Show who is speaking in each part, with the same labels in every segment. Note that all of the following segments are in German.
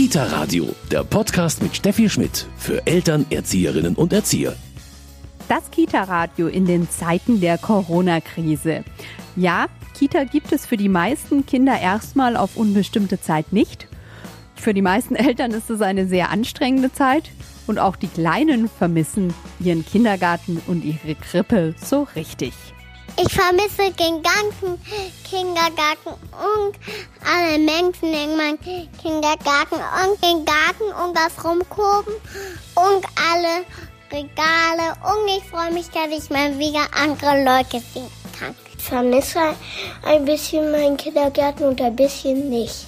Speaker 1: Kita Radio, der Podcast mit Steffi Schmidt für Eltern, Erzieherinnen und Erzieher.
Speaker 2: Das Kita-Radio in den Zeiten der Corona-Krise. Ja, Kita gibt es für die meisten Kinder erstmal auf unbestimmte Zeit nicht. Für die meisten Eltern ist es eine sehr anstrengende Zeit und auch die Kleinen vermissen ihren Kindergarten und ihre Krippe so richtig.
Speaker 3: Ich vermisse den ganzen Kindergarten und alle Menschen in meinem Kindergarten und den Garten und das Rumkurven und alle Regale. Und ich freue mich, dass ich mal wieder andere Leute sehen kann.
Speaker 4: Ich vermisse ein bisschen meinen Kindergarten und ein bisschen nicht.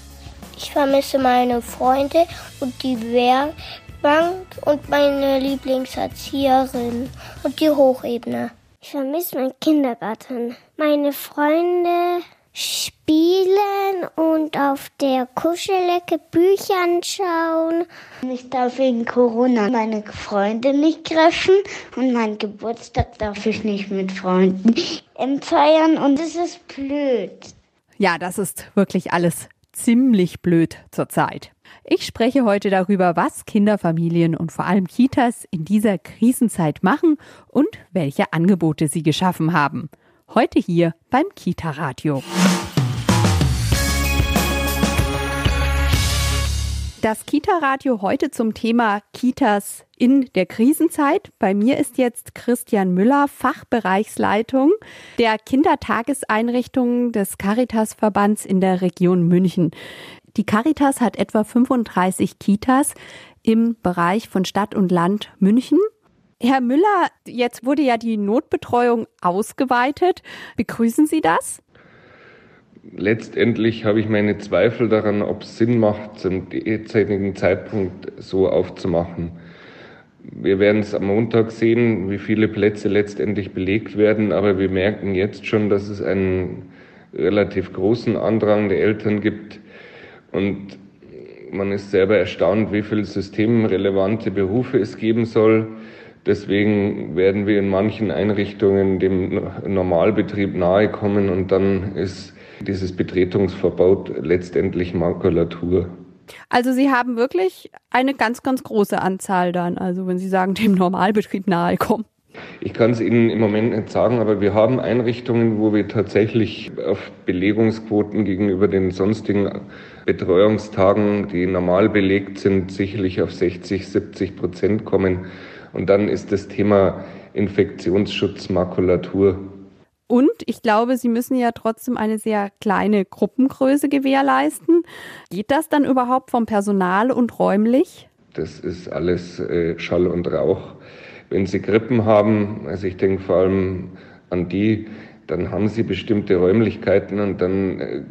Speaker 4: Ich vermisse meine Freunde und die Wehrbank und meine Lieblingserzieherin und die Hochebene. Ich vermisse meinen Kindergarten. Meine Freunde spielen und auf der Kuschelecke Bücher anschauen. Ich darf wegen Corona meine Freunde nicht treffen und meinen Geburtstag darf ich nicht mit Freunden feiern und es ist blöd.
Speaker 2: Ja, das ist wirklich alles ziemlich blöd zurzeit. Ich spreche heute darüber, was Kinderfamilien und vor allem Kitas in dieser Krisenzeit machen und welche Angebote sie geschaffen haben. Heute hier beim Kita Radio. Das Kita-Radio heute zum Thema Kitas in der Krisenzeit. Bei mir ist jetzt Christian Müller, Fachbereichsleitung der Kindertageseinrichtungen des Caritas-Verbands in der Region München. Die Caritas hat etwa 35 Kitas im Bereich von Stadt und Land München. Herr Müller, jetzt wurde ja die Notbetreuung ausgeweitet. Begrüßen Sie das?
Speaker 5: letztendlich habe ich meine Zweifel daran, ob es Sinn macht, zum derzeitigen Zeitpunkt so aufzumachen. Wir werden es am Montag sehen, wie viele Plätze letztendlich belegt werden, aber wir merken jetzt schon, dass es einen relativ großen Andrang der Eltern gibt und man ist selber erstaunt, wie viele systemrelevante Berufe es geben soll. Deswegen werden wir in manchen Einrichtungen dem Normalbetrieb nahe kommen und dann ist dieses Betretungsverbot letztendlich Makulatur.
Speaker 2: Also Sie haben wirklich eine ganz, ganz große Anzahl dann, also wenn Sie sagen, dem Normalbetrieb nahe kommen.
Speaker 5: Ich kann es Ihnen im Moment nicht sagen, aber wir haben Einrichtungen, wo wir tatsächlich auf Belegungsquoten gegenüber den sonstigen Betreuungstagen, die normal belegt sind, sicherlich auf 60, 70 Prozent kommen. Und dann ist das Thema Infektionsschutz, Makulatur
Speaker 2: und ich glaube, Sie müssen ja trotzdem eine sehr kleine Gruppengröße gewährleisten. Geht das dann überhaupt vom Personal und räumlich?
Speaker 5: Das ist alles äh, Schall und Rauch. Wenn Sie Grippen haben, also ich denke vor allem an die, dann haben Sie bestimmte Räumlichkeiten und dann äh,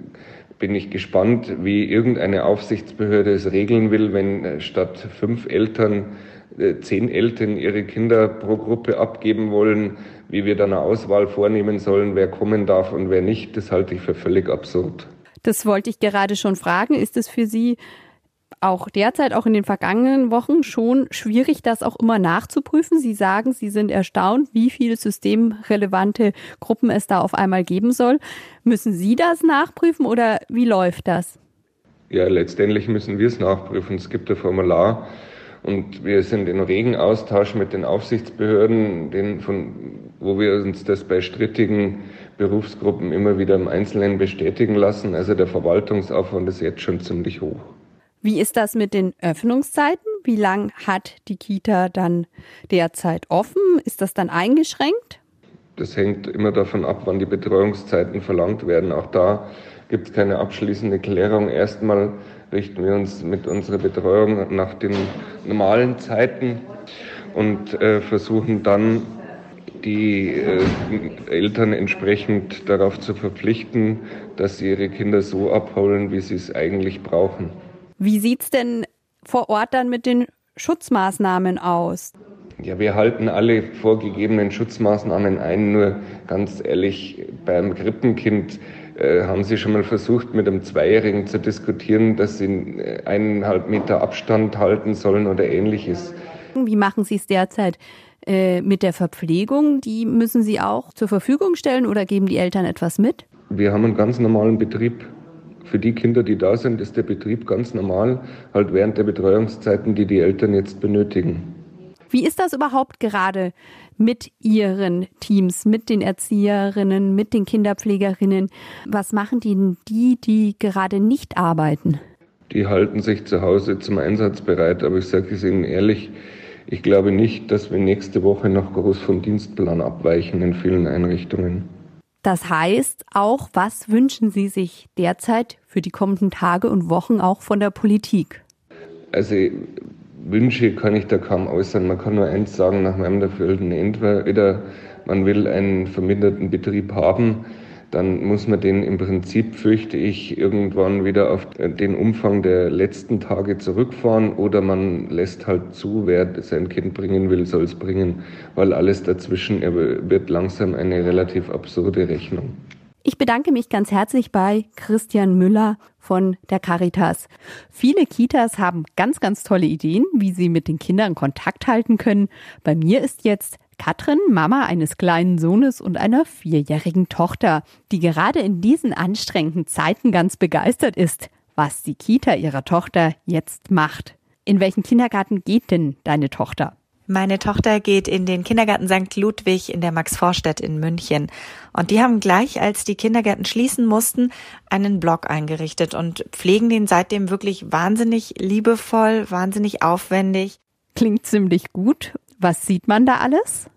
Speaker 5: bin ich gespannt, wie irgendeine Aufsichtsbehörde es regeln will, wenn äh, statt fünf Eltern äh, zehn Eltern ihre Kinder pro Gruppe abgeben wollen, wie wir dann eine Auswahl vornehmen sollen, wer kommen darf und wer nicht, das halte ich für völlig absurd.
Speaker 2: Das wollte ich gerade schon fragen. Ist es für Sie auch derzeit, auch in den vergangenen Wochen schon schwierig, das auch immer nachzuprüfen? Sie sagen, Sie sind erstaunt, wie viele systemrelevante Gruppen es da auf einmal geben soll. Müssen Sie das nachprüfen oder wie läuft das?
Speaker 5: Ja, letztendlich müssen wir es nachprüfen. Es gibt ein Formular, und wir sind in regen Austausch mit den Aufsichtsbehörden, den von, wo wir uns das bei strittigen Berufsgruppen immer wieder im Einzelnen bestätigen lassen. Also der Verwaltungsaufwand ist jetzt schon ziemlich hoch.
Speaker 2: Wie ist das mit den Öffnungszeiten? Wie lang hat die Kita dann derzeit offen? Ist das dann eingeschränkt?
Speaker 5: Das hängt immer davon ab, wann die Betreuungszeiten verlangt werden. Auch da gibt es keine abschließende Klärung. Erstmal richten wir uns mit unserer Betreuung nach den normalen Zeiten und äh, versuchen dann die äh, Eltern entsprechend darauf zu verpflichten, dass sie ihre Kinder so abholen, wie sie es eigentlich brauchen.
Speaker 2: Wie sieht es denn vor Ort dann mit den Schutzmaßnahmen aus?
Speaker 5: Ja, wir halten alle vorgegebenen Schutzmaßnahmen ein. Nur ganz ehrlich, beim Krippenkind äh, haben Sie schon mal versucht, mit einem Zweijährigen zu diskutieren, dass Sie eineinhalb Meter Abstand halten sollen oder ähnliches?
Speaker 2: Wie machen Sie es derzeit äh, mit der Verpflegung? Die müssen Sie auch zur Verfügung stellen oder geben die Eltern etwas mit?
Speaker 5: Wir haben einen ganz normalen Betrieb. Für die Kinder, die da sind, ist der Betrieb ganz normal, halt während der Betreuungszeiten, die die Eltern jetzt benötigen.
Speaker 2: Wie ist das überhaupt gerade mit Ihren Teams, mit den Erzieherinnen, mit den Kinderpflegerinnen? Was machen die, die, die gerade nicht arbeiten?
Speaker 5: Die halten sich zu Hause zum Einsatz bereit, aber ich sage es Ihnen ehrlich, ich glaube nicht, dass wir nächste Woche noch groß vom Dienstplan abweichen in vielen Einrichtungen.
Speaker 2: Das heißt auch, was wünschen Sie sich derzeit für die kommenden Tage und Wochen auch von der Politik?
Speaker 5: Also Wünsche kann ich da kaum äußern. Man kann nur eins sagen nach meinem Dafürhalten. Entweder man will einen verminderten Betrieb haben, dann muss man den im Prinzip, fürchte ich, irgendwann wieder auf den Umfang der letzten Tage zurückfahren oder man lässt halt zu, wer sein Kind bringen will, soll es bringen, weil alles dazwischen wird langsam eine relativ absurde Rechnung.
Speaker 2: Ich bedanke mich ganz herzlich bei Christian Müller von der Caritas. Viele Kitas haben ganz, ganz tolle Ideen, wie sie mit den Kindern Kontakt halten können. Bei mir ist jetzt Katrin, Mama eines kleinen Sohnes und einer vierjährigen Tochter, die gerade in diesen anstrengenden Zeiten ganz begeistert ist, was die Kita ihrer Tochter jetzt macht. In welchen Kindergarten geht denn deine Tochter?
Speaker 6: Meine Tochter geht in den Kindergarten St. Ludwig in der Max-Vorstadt in München. Und die haben gleich, als die Kindergärten schließen mussten, einen Blog eingerichtet und pflegen den seitdem wirklich wahnsinnig liebevoll, wahnsinnig aufwendig.
Speaker 2: Klingt ziemlich gut. Was sieht man da alles?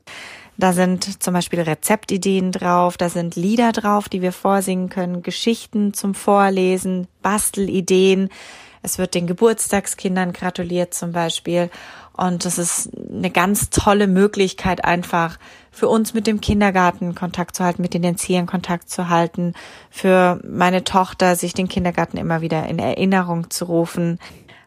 Speaker 6: Da sind zum Beispiel Rezeptideen drauf, da sind Lieder drauf, die wir vorsingen können, Geschichten zum Vorlesen, Bastelideen. Es wird den Geburtstagskindern gratuliert zum Beispiel. Und das ist eine ganz tolle Möglichkeit einfach für uns mit dem Kindergarten Kontakt zu halten, mit den Erziehern Kontakt zu halten, für meine Tochter sich den Kindergarten immer wieder in Erinnerung zu rufen.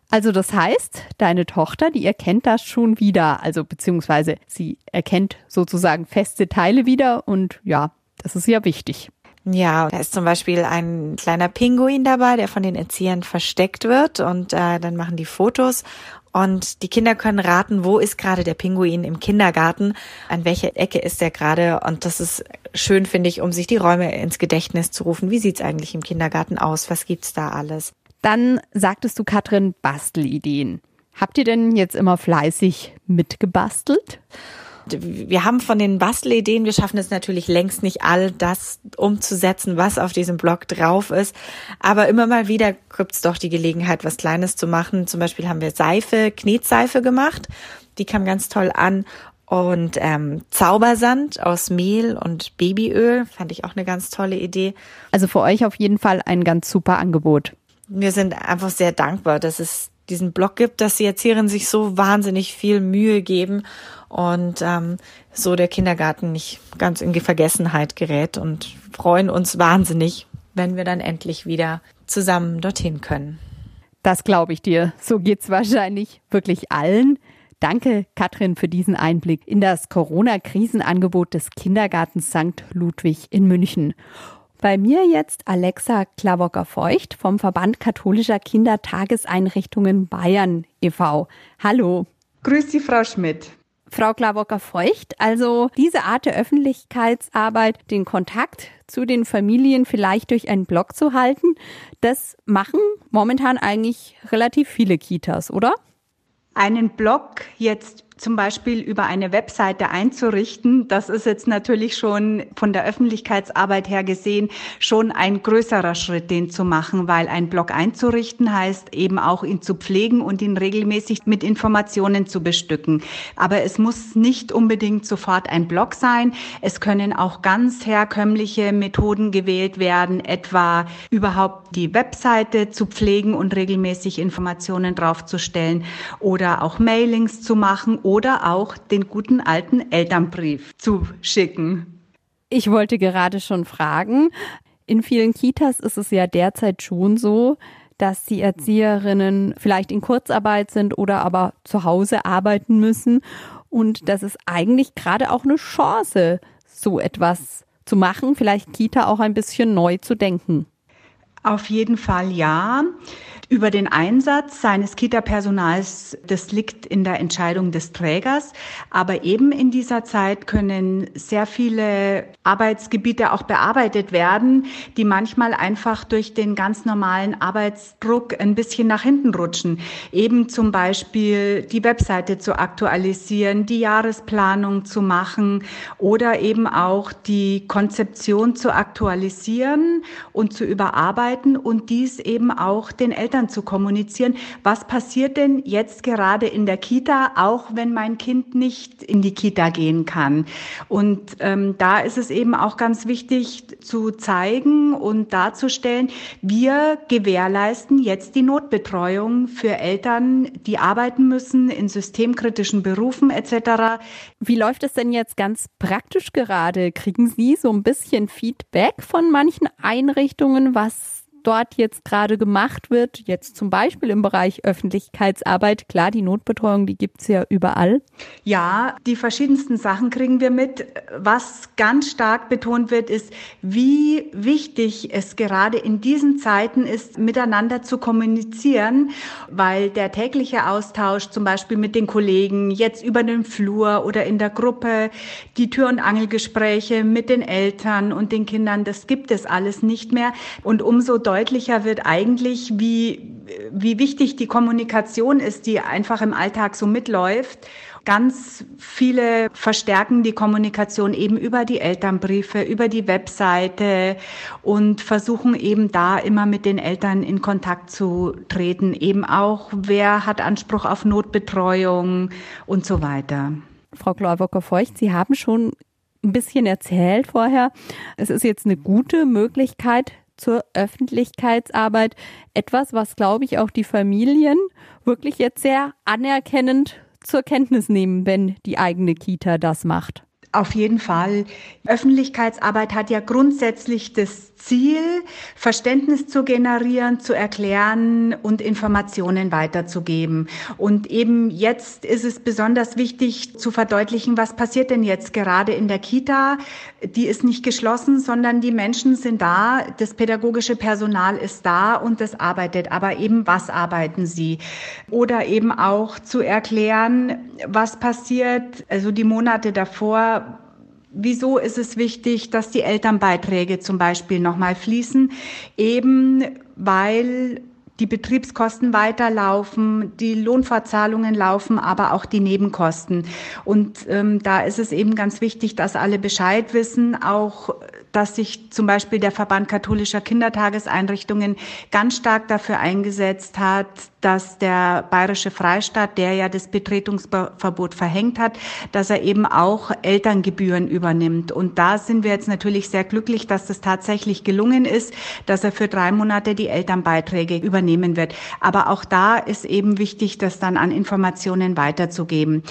Speaker 2: Also das heißt, deine Tochter, die erkennt das schon wieder, also beziehungsweise sie erkennt sozusagen feste Teile wieder und ja, das ist ja wichtig.
Speaker 6: Ja, da ist zum Beispiel ein kleiner Pinguin dabei, der von den Erziehern versteckt wird und äh, dann machen die Fotos und die Kinder können raten, wo ist gerade der Pinguin im Kindergarten, an welcher Ecke ist er gerade und das ist schön, finde ich, um sich die Räume ins Gedächtnis zu rufen. Wie sieht's eigentlich im Kindergarten aus? Was gibt's da alles?
Speaker 2: Dann sagtest du, Katrin, Bastelideen. Habt ihr denn jetzt immer fleißig mitgebastelt?
Speaker 6: wir haben von den Bastelideen, wir schaffen es natürlich längst nicht all das umzusetzen, was auf diesem Blog drauf ist. Aber immer mal wieder gibt es doch die Gelegenheit, was Kleines zu machen. Zum Beispiel haben wir Seife, Knetseife gemacht. Die kam ganz toll an. Und ähm, Zaubersand aus Mehl und Babyöl fand ich auch eine ganz tolle Idee.
Speaker 2: Also für euch auf jeden Fall ein ganz super Angebot
Speaker 6: wir sind einfach sehr dankbar, dass es diesen Blog gibt, dass die Erzieherinnen sich so wahnsinnig viel Mühe geben und ähm, so der Kindergarten nicht ganz in Vergessenheit gerät und freuen uns wahnsinnig, wenn wir dann endlich wieder zusammen dorthin können.
Speaker 2: Das glaube ich dir. So geht's wahrscheinlich wirklich allen. Danke, Katrin, für diesen Einblick in das Corona-Krisenangebot des Kindergartens St. Ludwig in München. Bei mir jetzt Alexa Klabocker-Feucht vom Verband katholischer Kindertageseinrichtungen Bayern e.V. Hallo.
Speaker 7: Grüß Sie, Frau Schmidt.
Speaker 2: Frau Klabocker-Feucht, also diese Art der Öffentlichkeitsarbeit, den Kontakt zu den Familien vielleicht durch einen Blog zu halten, das machen momentan eigentlich relativ viele Kitas, oder?
Speaker 7: Einen Blog jetzt zum Beispiel über eine Webseite einzurichten, das ist jetzt natürlich schon von der Öffentlichkeitsarbeit her gesehen schon ein größerer Schritt, den zu machen, weil ein Blog einzurichten heißt eben auch ihn zu pflegen und ihn regelmäßig mit Informationen zu bestücken. Aber es muss nicht unbedingt sofort ein Blog sein. Es können auch ganz herkömmliche Methoden gewählt werden, etwa überhaupt die Webseite zu pflegen und regelmäßig Informationen draufzustellen oder auch Mailings zu machen oder auch den guten alten Elternbrief zu schicken.
Speaker 2: Ich wollte gerade schon fragen, in vielen Kitas ist es ja derzeit schon so, dass die Erzieherinnen vielleicht in Kurzarbeit sind oder aber zu Hause arbeiten müssen. Und das ist eigentlich gerade auch eine Chance, so etwas zu machen, vielleicht Kita auch ein bisschen neu zu denken.
Speaker 7: Auf jeden Fall ja. Über den Einsatz seines Kita-Personals, das liegt in der Entscheidung des Trägers. Aber eben in dieser Zeit können sehr viele Arbeitsgebiete auch bearbeitet werden, die manchmal einfach durch den ganz normalen Arbeitsdruck ein bisschen nach hinten rutschen. Eben zum Beispiel die Webseite zu aktualisieren, die Jahresplanung zu machen oder eben auch die Konzeption zu aktualisieren und zu überarbeiten und dies eben auch den Eltern Eltern zu kommunizieren. Was passiert denn jetzt gerade in der Kita, auch wenn mein Kind nicht in die Kita gehen kann? Und ähm, da ist es eben auch ganz wichtig zu zeigen und darzustellen, wir gewährleisten jetzt die Notbetreuung für Eltern, die arbeiten müssen in systemkritischen Berufen etc.
Speaker 2: Wie läuft es denn jetzt ganz praktisch gerade? Kriegen Sie so ein bisschen Feedback von manchen Einrichtungen, was dort jetzt gerade gemacht wird, jetzt zum Beispiel im Bereich Öffentlichkeitsarbeit. Klar, die Notbetreuung, die gibt es ja überall.
Speaker 7: Ja, die verschiedensten Sachen kriegen wir mit. Was ganz stark betont wird, ist, wie wichtig es gerade in diesen Zeiten ist, miteinander zu kommunizieren, weil der tägliche Austausch zum Beispiel mit den Kollegen jetzt über den Flur oder in der Gruppe, die Tür- und Angelgespräche mit den Eltern und den Kindern, das gibt es alles nicht mehr. Und umso deutlicher deutlicher wird eigentlich, wie, wie wichtig die Kommunikation ist, die einfach im Alltag so mitläuft. Ganz viele verstärken die Kommunikation eben über die Elternbriefe, über die Webseite und versuchen eben da immer mit den Eltern in Kontakt zu treten. Eben auch, wer hat Anspruch auf Notbetreuung und so weiter.
Speaker 2: Frau Glauberker-Feucht, Sie haben schon ein bisschen erzählt vorher. Es ist jetzt eine gute Möglichkeit, zur Öffentlichkeitsarbeit. Etwas, was, glaube ich, auch die Familien wirklich jetzt sehr anerkennend zur Kenntnis nehmen, wenn die eigene Kita das macht.
Speaker 7: Auf jeden Fall. Öffentlichkeitsarbeit hat ja grundsätzlich das Ziel, Verständnis zu generieren, zu erklären und Informationen weiterzugeben. Und eben jetzt ist es besonders wichtig zu verdeutlichen, was passiert denn jetzt gerade in der Kita. Die ist nicht geschlossen, sondern die Menschen sind da, das pädagogische Personal ist da und das arbeitet. Aber eben, was arbeiten sie? Oder eben auch zu erklären, was passiert, also die Monate davor, Wieso ist es wichtig, dass die Elternbeiträge zum Beispiel nochmal fließen? Eben weil die Betriebskosten weiterlaufen, die Lohnfortzahlungen laufen, aber auch die Nebenkosten. Und ähm, da ist es eben ganz wichtig, dass alle Bescheid wissen, auch dass sich zum Beispiel der Verband katholischer Kindertageseinrichtungen ganz stark dafür eingesetzt hat, dass der bayerische Freistaat, der ja das Betretungsverbot verhängt hat, dass er eben auch Elterngebühren übernimmt. Und da sind wir jetzt natürlich sehr glücklich, dass das tatsächlich gelungen ist, dass er für drei Monate die Elternbeiträge übernehmen wird. Aber auch da ist eben wichtig, das dann an Informationen weiterzugeben.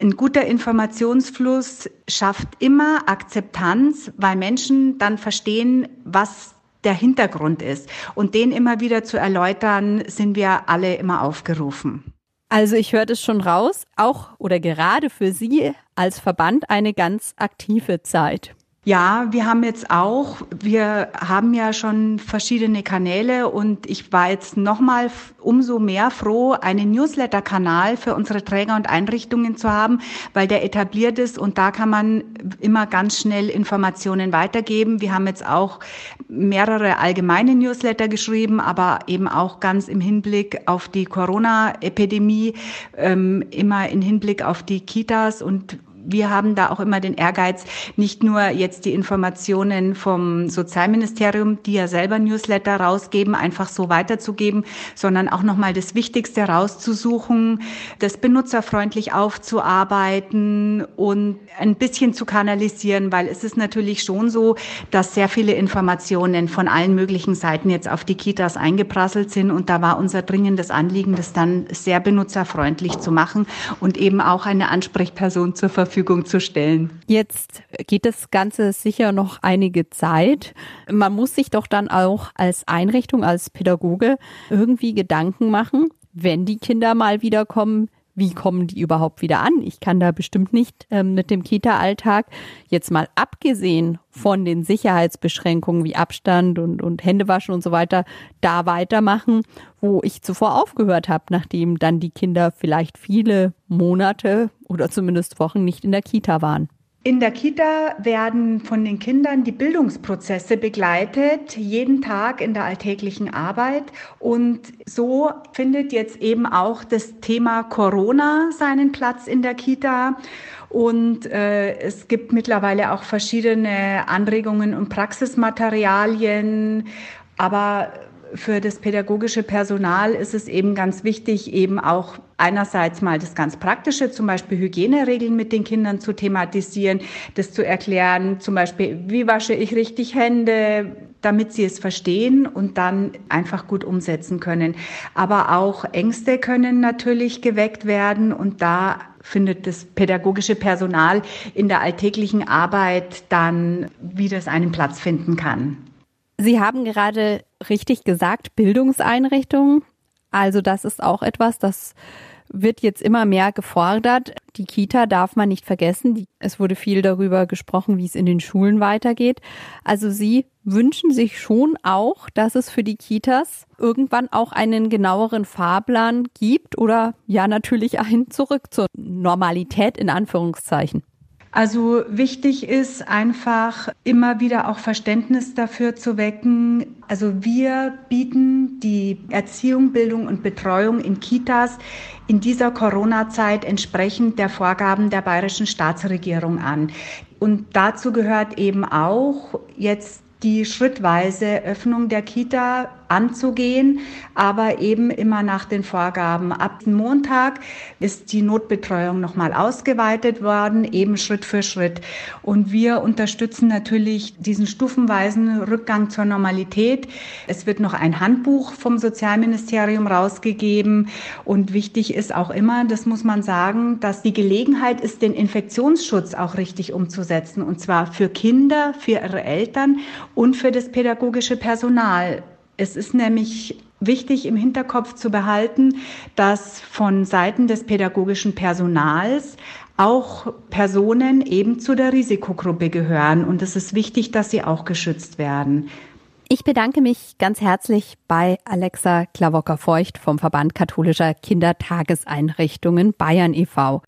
Speaker 7: Ein guter Informationsfluss schafft immer Akzeptanz, weil Menschen dann verstehen, was der Hintergrund ist. Und den immer wieder zu erläutern, sind wir alle immer aufgerufen.
Speaker 2: Also ich höre das schon raus, auch oder gerade für Sie als Verband eine ganz aktive Zeit.
Speaker 7: Ja, wir haben jetzt auch, wir haben ja schon verschiedene Kanäle und ich war jetzt nochmal umso mehr froh, einen Newsletter-Kanal für unsere Träger und Einrichtungen zu haben, weil der etabliert ist und da kann man immer ganz schnell Informationen weitergeben. Wir haben jetzt auch mehrere allgemeine Newsletter geschrieben, aber eben auch ganz im Hinblick auf die Corona-Epidemie, ähm, immer im Hinblick auf die Kitas und wir haben da auch immer den Ehrgeiz, nicht nur jetzt die Informationen vom Sozialministerium, die ja selber Newsletter rausgeben, einfach so weiterzugeben, sondern auch nochmal das Wichtigste rauszusuchen, das benutzerfreundlich aufzuarbeiten und ein bisschen zu kanalisieren, weil es ist natürlich schon so, dass sehr viele Informationen von allen möglichen Seiten jetzt auf die Kitas eingeprasselt sind und da war unser dringendes Anliegen, das dann sehr benutzerfreundlich zu machen und eben auch eine Ansprechperson zur Verfügung Verfügung zu stellen.
Speaker 2: Jetzt geht das Ganze sicher noch einige Zeit. Man muss sich doch dann auch als Einrichtung, als Pädagoge irgendwie Gedanken machen, wenn die Kinder mal wiederkommen, wie kommen die überhaupt wieder an? Ich kann da bestimmt nicht ähm, mit dem Kita-Alltag jetzt mal abgesehen von den Sicherheitsbeschränkungen wie Abstand und, und Händewaschen und so weiter da weitermachen, wo ich zuvor aufgehört habe, nachdem dann die Kinder vielleicht viele Monate oder zumindest Wochen nicht in der Kita waren.
Speaker 7: In der Kita werden von den Kindern die Bildungsprozesse begleitet, jeden Tag in der alltäglichen Arbeit. Und so findet jetzt eben auch das Thema Corona seinen Platz in der Kita. Und äh, es gibt mittlerweile auch verschiedene Anregungen und Praxismaterialien. Aber für das pädagogische Personal ist es eben ganz wichtig, eben auch einerseits mal das ganz Praktische, zum Beispiel Hygieneregeln mit den Kindern zu thematisieren, das zu erklären, zum Beispiel, wie wasche ich richtig Hände, damit sie es verstehen und dann einfach gut umsetzen können. Aber auch Ängste können natürlich geweckt werden und da findet das pädagogische Personal in der alltäglichen Arbeit dann, wie das einen Platz finden kann.
Speaker 2: Sie haben gerade richtig gesagt, Bildungseinrichtungen. Also das ist auch etwas, das wird jetzt immer mehr gefordert. Die Kita darf man nicht vergessen. Es wurde viel darüber gesprochen, wie es in den Schulen weitergeht. Also Sie wünschen sich schon auch, dass es für die Kitas irgendwann auch einen genaueren Fahrplan gibt oder ja natürlich einen zurück zur Normalität in Anführungszeichen.
Speaker 7: Also wichtig ist einfach immer wieder auch Verständnis dafür zu wecken. Also wir bieten die Erziehung, Bildung und Betreuung in Kitas in dieser Corona-Zeit entsprechend der Vorgaben der bayerischen Staatsregierung an. Und dazu gehört eben auch jetzt die schrittweise Öffnung der Kita anzugehen, aber eben immer nach den Vorgaben. Ab Montag ist die Notbetreuung nochmal ausgeweitet worden, eben Schritt für Schritt. Und wir unterstützen natürlich diesen stufenweisen Rückgang zur Normalität. Es wird noch ein Handbuch vom Sozialministerium rausgegeben. Und wichtig ist auch immer, das muss man sagen, dass die Gelegenheit ist, den Infektionsschutz auch richtig umzusetzen. Und zwar für Kinder, für ihre Eltern und für das pädagogische Personal. Es ist nämlich wichtig im Hinterkopf zu behalten, dass von Seiten des pädagogischen Personals auch Personen eben zu der Risikogruppe gehören. Und es ist wichtig, dass sie auch geschützt werden.
Speaker 2: Ich bedanke mich ganz herzlich bei Alexa Klawocker-Feucht vom Verband katholischer Kindertageseinrichtungen Bayern e.V.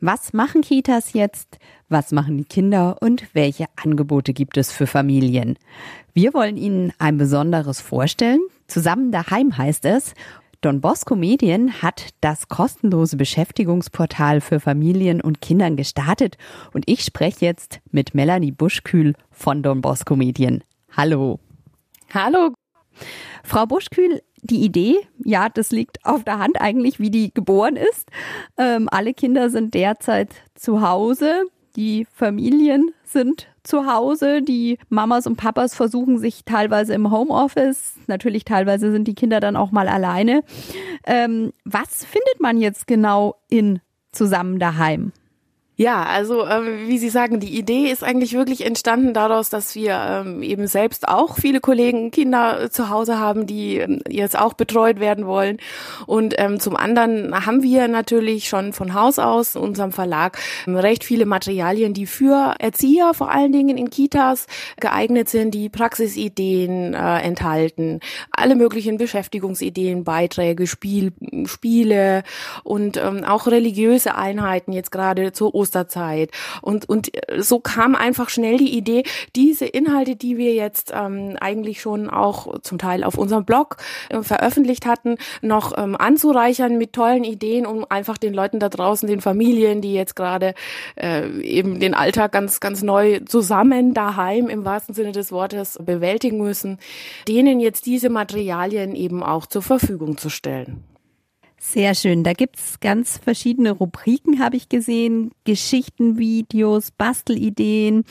Speaker 2: Was machen Kitas jetzt? Was machen die Kinder und welche Angebote gibt es für Familien? Wir wollen Ihnen ein besonderes vorstellen. Zusammen daheim heißt es. Don Bosco Medien hat das kostenlose Beschäftigungsportal für Familien und Kindern gestartet und ich spreche jetzt mit Melanie Buschkühl von Don Bosco Medien. Hallo. Hallo. Frau Buschkühl, die Idee, ja, das liegt auf der Hand eigentlich, wie die geboren ist. Ähm, alle Kinder sind derzeit zu Hause. Die Familien sind zu Hause. Die Mamas und Papas versuchen sich teilweise im Homeoffice. Natürlich teilweise sind die Kinder dann auch mal alleine. Ähm, was findet man jetzt genau in zusammen daheim?
Speaker 8: Ja, also äh, wie Sie sagen, die Idee ist eigentlich wirklich entstanden daraus, dass wir ähm, eben selbst auch viele Kollegen Kinder zu Hause haben, die ähm, jetzt auch betreut werden wollen. Und ähm, zum anderen haben wir natürlich schon von Haus aus in unserem Verlag ähm, recht viele Materialien, die für Erzieher vor allen Dingen in Kitas geeignet sind, die Praxisideen äh, enthalten, alle möglichen Beschäftigungsideen, Beiträge, Spiel, Spiele und ähm, auch religiöse Einheiten jetzt gerade zur Osterzeit. Und, und so kam einfach schnell die Idee, diese Inhalte, die wir jetzt ähm, eigentlich schon auch zum Teil auf unserem Blog äh, veröffentlicht hatten, noch ähm, anzureichern mit tollen Ideen, um einfach den Leuten da draußen, den Familien, die jetzt gerade äh, eben den Alltag ganz, ganz neu zusammen daheim im wahrsten Sinne des Wortes bewältigen müssen, denen jetzt diese Materialien eben auch zur Verfügung zu stellen.
Speaker 2: Sehr schön. Da gibt's ganz verschiedene Rubriken, habe ich gesehen. Geschichtenvideos, Bastelideen,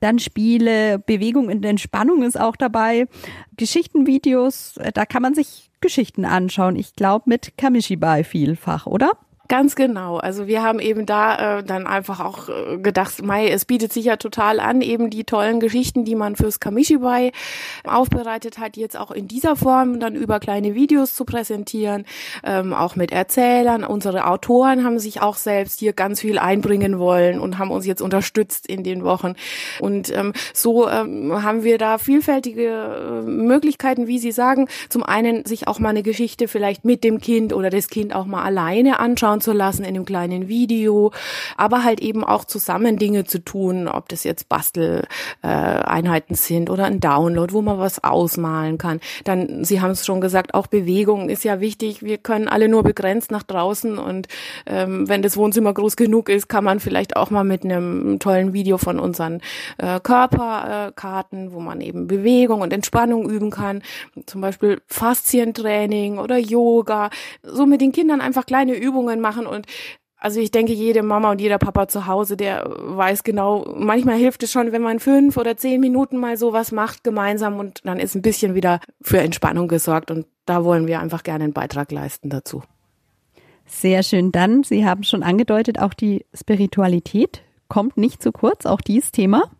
Speaker 2: dann Spiele, Bewegung und Entspannung ist auch dabei. Geschichtenvideos, da kann man sich Geschichten anschauen. Ich glaube mit Kamishibai vielfach, oder?
Speaker 8: Ganz genau. Also wir haben eben da äh, dann einfach auch äh, gedacht, Mai, es bietet sich ja total an, eben die tollen Geschichten, die man fürs Kamishibai aufbereitet hat, jetzt auch in dieser Form dann über kleine Videos zu präsentieren, ähm, auch mit Erzählern. Unsere Autoren haben sich auch selbst hier ganz viel einbringen wollen und haben uns jetzt unterstützt in den Wochen. Und ähm, so ähm, haben wir da vielfältige äh, Möglichkeiten, wie Sie sagen, zum einen sich auch mal eine Geschichte vielleicht mit dem Kind oder das Kind auch mal alleine anschauen anschauen zu lassen in einem kleinen Video, aber halt eben auch zusammen Dinge zu tun, ob das jetzt Basteleinheiten sind oder ein Download, wo man was ausmalen kann. Dann, Sie haben es schon gesagt, auch Bewegung ist ja wichtig. Wir können alle nur begrenzt nach draußen und ähm, wenn das Wohnzimmer groß genug ist, kann man vielleicht auch mal mit einem tollen Video von unseren äh, Körperkarten, äh, wo man eben Bewegung und Entspannung üben kann, zum Beispiel Faszientraining oder Yoga, so mit den Kindern einfach kleine Übungen machen und also ich denke, jede Mama und jeder Papa zu Hause, der weiß genau, manchmal hilft es schon, wenn man fünf oder zehn Minuten mal sowas macht gemeinsam und dann ist ein bisschen wieder für Entspannung gesorgt und da wollen wir einfach gerne einen Beitrag leisten dazu.
Speaker 2: Sehr schön. Dann, Sie haben schon angedeutet, auch die Spiritualität kommt nicht zu kurz, auch dieses Thema.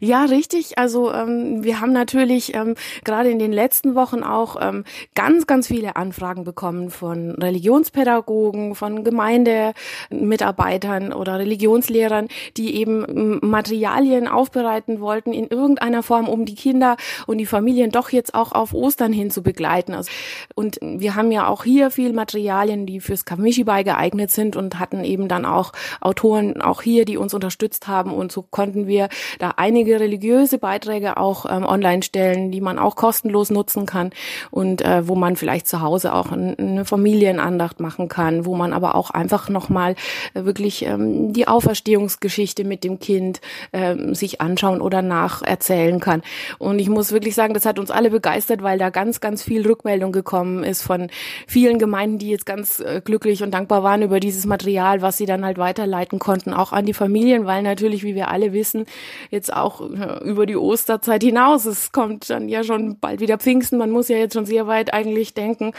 Speaker 8: Ja, richtig. Also ähm, wir haben natürlich ähm, gerade in den letzten Wochen auch ähm, ganz, ganz viele Anfragen bekommen von Religionspädagogen, von Gemeindemitarbeitern oder Religionslehrern, die eben Materialien aufbereiten wollten in irgendeiner Form, um die Kinder und die Familien doch jetzt auch auf Ostern hin zu begleiten. Also, und wir haben ja auch hier viel Materialien, die fürs Kamishibai geeignet sind und hatten eben dann auch Autoren auch hier, die uns unterstützt haben und so konnten wir da da einige religiöse Beiträge auch ähm, online stellen, die man auch kostenlos nutzen kann und äh, wo man vielleicht zu Hause auch eine Familienandacht machen kann, wo man aber auch einfach nochmal äh, wirklich ähm, die Auferstehungsgeschichte mit dem Kind äh, sich anschauen oder nacherzählen kann. Und ich muss wirklich sagen, das hat uns alle begeistert, weil da ganz, ganz viel Rückmeldung gekommen ist von vielen Gemeinden, die jetzt ganz äh, glücklich und dankbar waren über dieses Material, was sie dann halt weiterleiten konnten, auch an die Familien, weil natürlich, wie wir alle wissen, jetzt auch über die Osterzeit hinaus. Es kommt dann ja schon bald wieder Pfingsten. Man muss ja jetzt schon sehr weit eigentlich denken.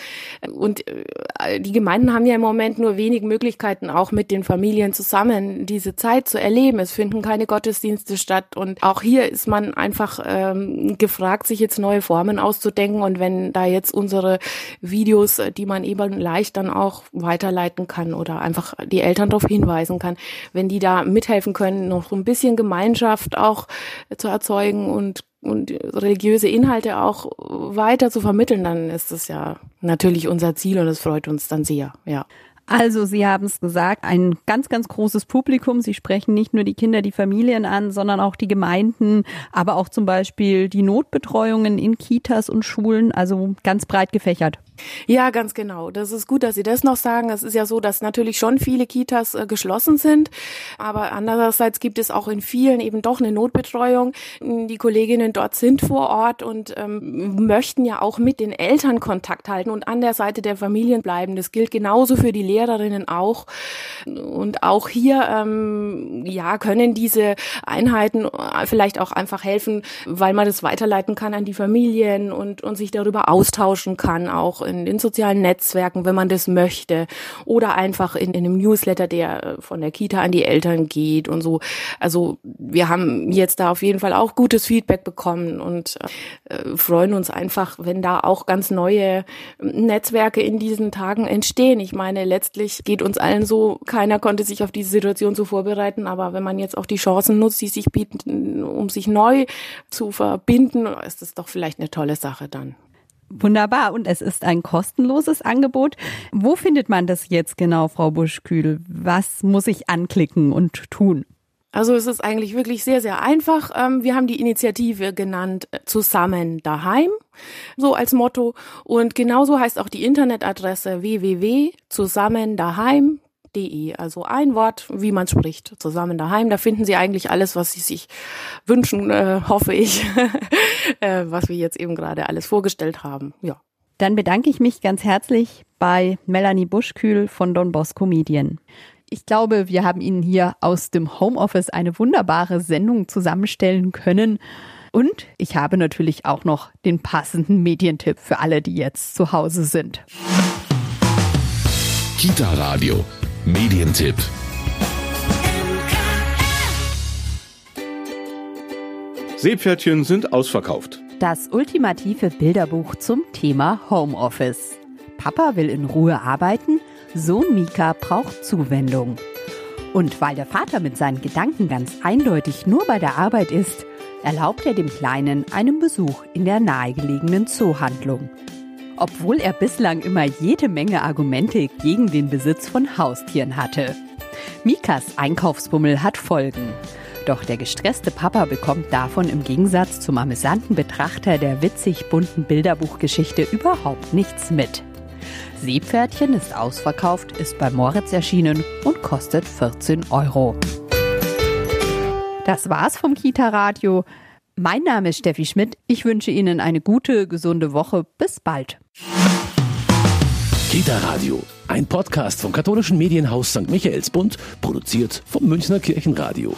Speaker 8: Und äh, die Gemeinden haben ja im Moment nur wenig Möglichkeiten, auch mit den Familien zusammen diese Zeit zu erleben. Es finden keine Gottesdienste statt. Und auch hier ist man einfach ähm, gefragt, sich jetzt neue Formen auszudenken. Und wenn da jetzt unsere Videos, die man eben leicht dann auch weiterleiten kann oder einfach die Eltern darauf hinweisen kann, wenn die da mithelfen können, noch so ein bisschen Gemeinschaft auch zu erzeugen und und religiöse Inhalte auch weiter zu vermitteln, dann ist das ja natürlich unser Ziel und es freut uns dann sehr, ja.
Speaker 2: Also, Sie haben es gesagt, ein ganz, ganz großes Publikum. Sie sprechen nicht nur die Kinder, die Familien an, sondern auch die Gemeinden, aber auch zum Beispiel die Notbetreuungen in Kitas und Schulen, also ganz breit gefächert.
Speaker 8: Ja, ganz genau. Das ist gut, dass Sie das noch sagen. Es ist ja so, dass natürlich schon viele Kitas äh, geschlossen sind, aber andererseits gibt es auch in vielen eben doch eine Notbetreuung. Die Kolleginnen dort sind vor Ort und ähm, möchten ja auch mit den Eltern Kontakt halten und an der Seite der Familien bleiben. Das gilt genauso für die Lehrerinnen auch. Und auch hier, ähm, ja, können diese Einheiten vielleicht auch einfach helfen, weil man das weiterleiten kann an die Familien und, und sich darüber austauschen kann, auch in den sozialen Netzwerken, wenn man das möchte, oder einfach in, in einem Newsletter, der äh, von der Kita an die Eltern geht und so. Also wir haben jetzt da auf jeden Fall auch gutes Feedback bekommen und äh, freuen uns einfach, wenn da auch ganz neue Netzwerke in diesen Tagen entstehen. Ich meine, letztlich geht uns allen so, keiner konnte sich auf diese Situation so vorbereiten, aber wenn man jetzt auch die Chancen nutzt, die sich bieten, um sich neu zu verbinden, ist das doch vielleicht eine tolle Sache dann.
Speaker 2: Wunderbar. Und es ist ein kostenloses Angebot. Wo findet man das jetzt genau, Frau Buschkühl? Was muss ich anklicken und tun?
Speaker 8: Also es ist eigentlich wirklich sehr, sehr einfach. Ähm, wir haben die Initiative genannt äh, Zusammen daheim, so als Motto. Und genauso heißt auch die Internetadresse www.zusammendaheim also ein Wort, wie man spricht, zusammen daheim. Da finden Sie eigentlich alles, was Sie sich wünschen, äh, hoffe ich, äh, was wir jetzt eben gerade alles vorgestellt haben. Ja.
Speaker 2: Dann bedanke ich mich ganz herzlich bei Melanie Buschkühl von Don Bosco Medien. Ich glaube, wir haben Ihnen hier aus dem Homeoffice eine wunderbare Sendung zusammenstellen können. Und ich habe natürlich auch noch den passenden Medientipp für alle, die jetzt zu Hause sind.
Speaker 1: Kita Radio Medientipp.
Speaker 9: Seepferdchen sind ausverkauft.
Speaker 2: Das ultimative Bilderbuch zum Thema Homeoffice. Papa will in Ruhe arbeiten, Sohn Mika braucht Zuwendung. Und weil der Vater mit seinen Gedanken ganz eindeutig nur bei der Arbeit ist, erlaubt er dem Kleinen einen Besuch in der nahegelegenen Zoohandlung. Obwohl er bislang immer jede Menge Argumente gegen den Besitz von Haustieren hatte. Mikas Einkaufsbummel hat Folgen. Doch der gestresste Papa bekommt davon im Gegensatz zum amüsanten Betrachter der witzig bunten Bilderbuchgeschichte überhaupt nichts mit. Seepferdchen ist ausverkauft, ist bei Moritz erschienen und kostet 14 Euro. Das war's vom Kita Radio. Mein Name ist Steffi Schmidt. Ich wünsche Ihnen eine gute, gesunde Woche. Bis bald.
Speaker 1: Kita Radio, ein Podcast vom katholischen Medienhaus St. Michaelsbund, produziert vom Münchner Kirchenradio.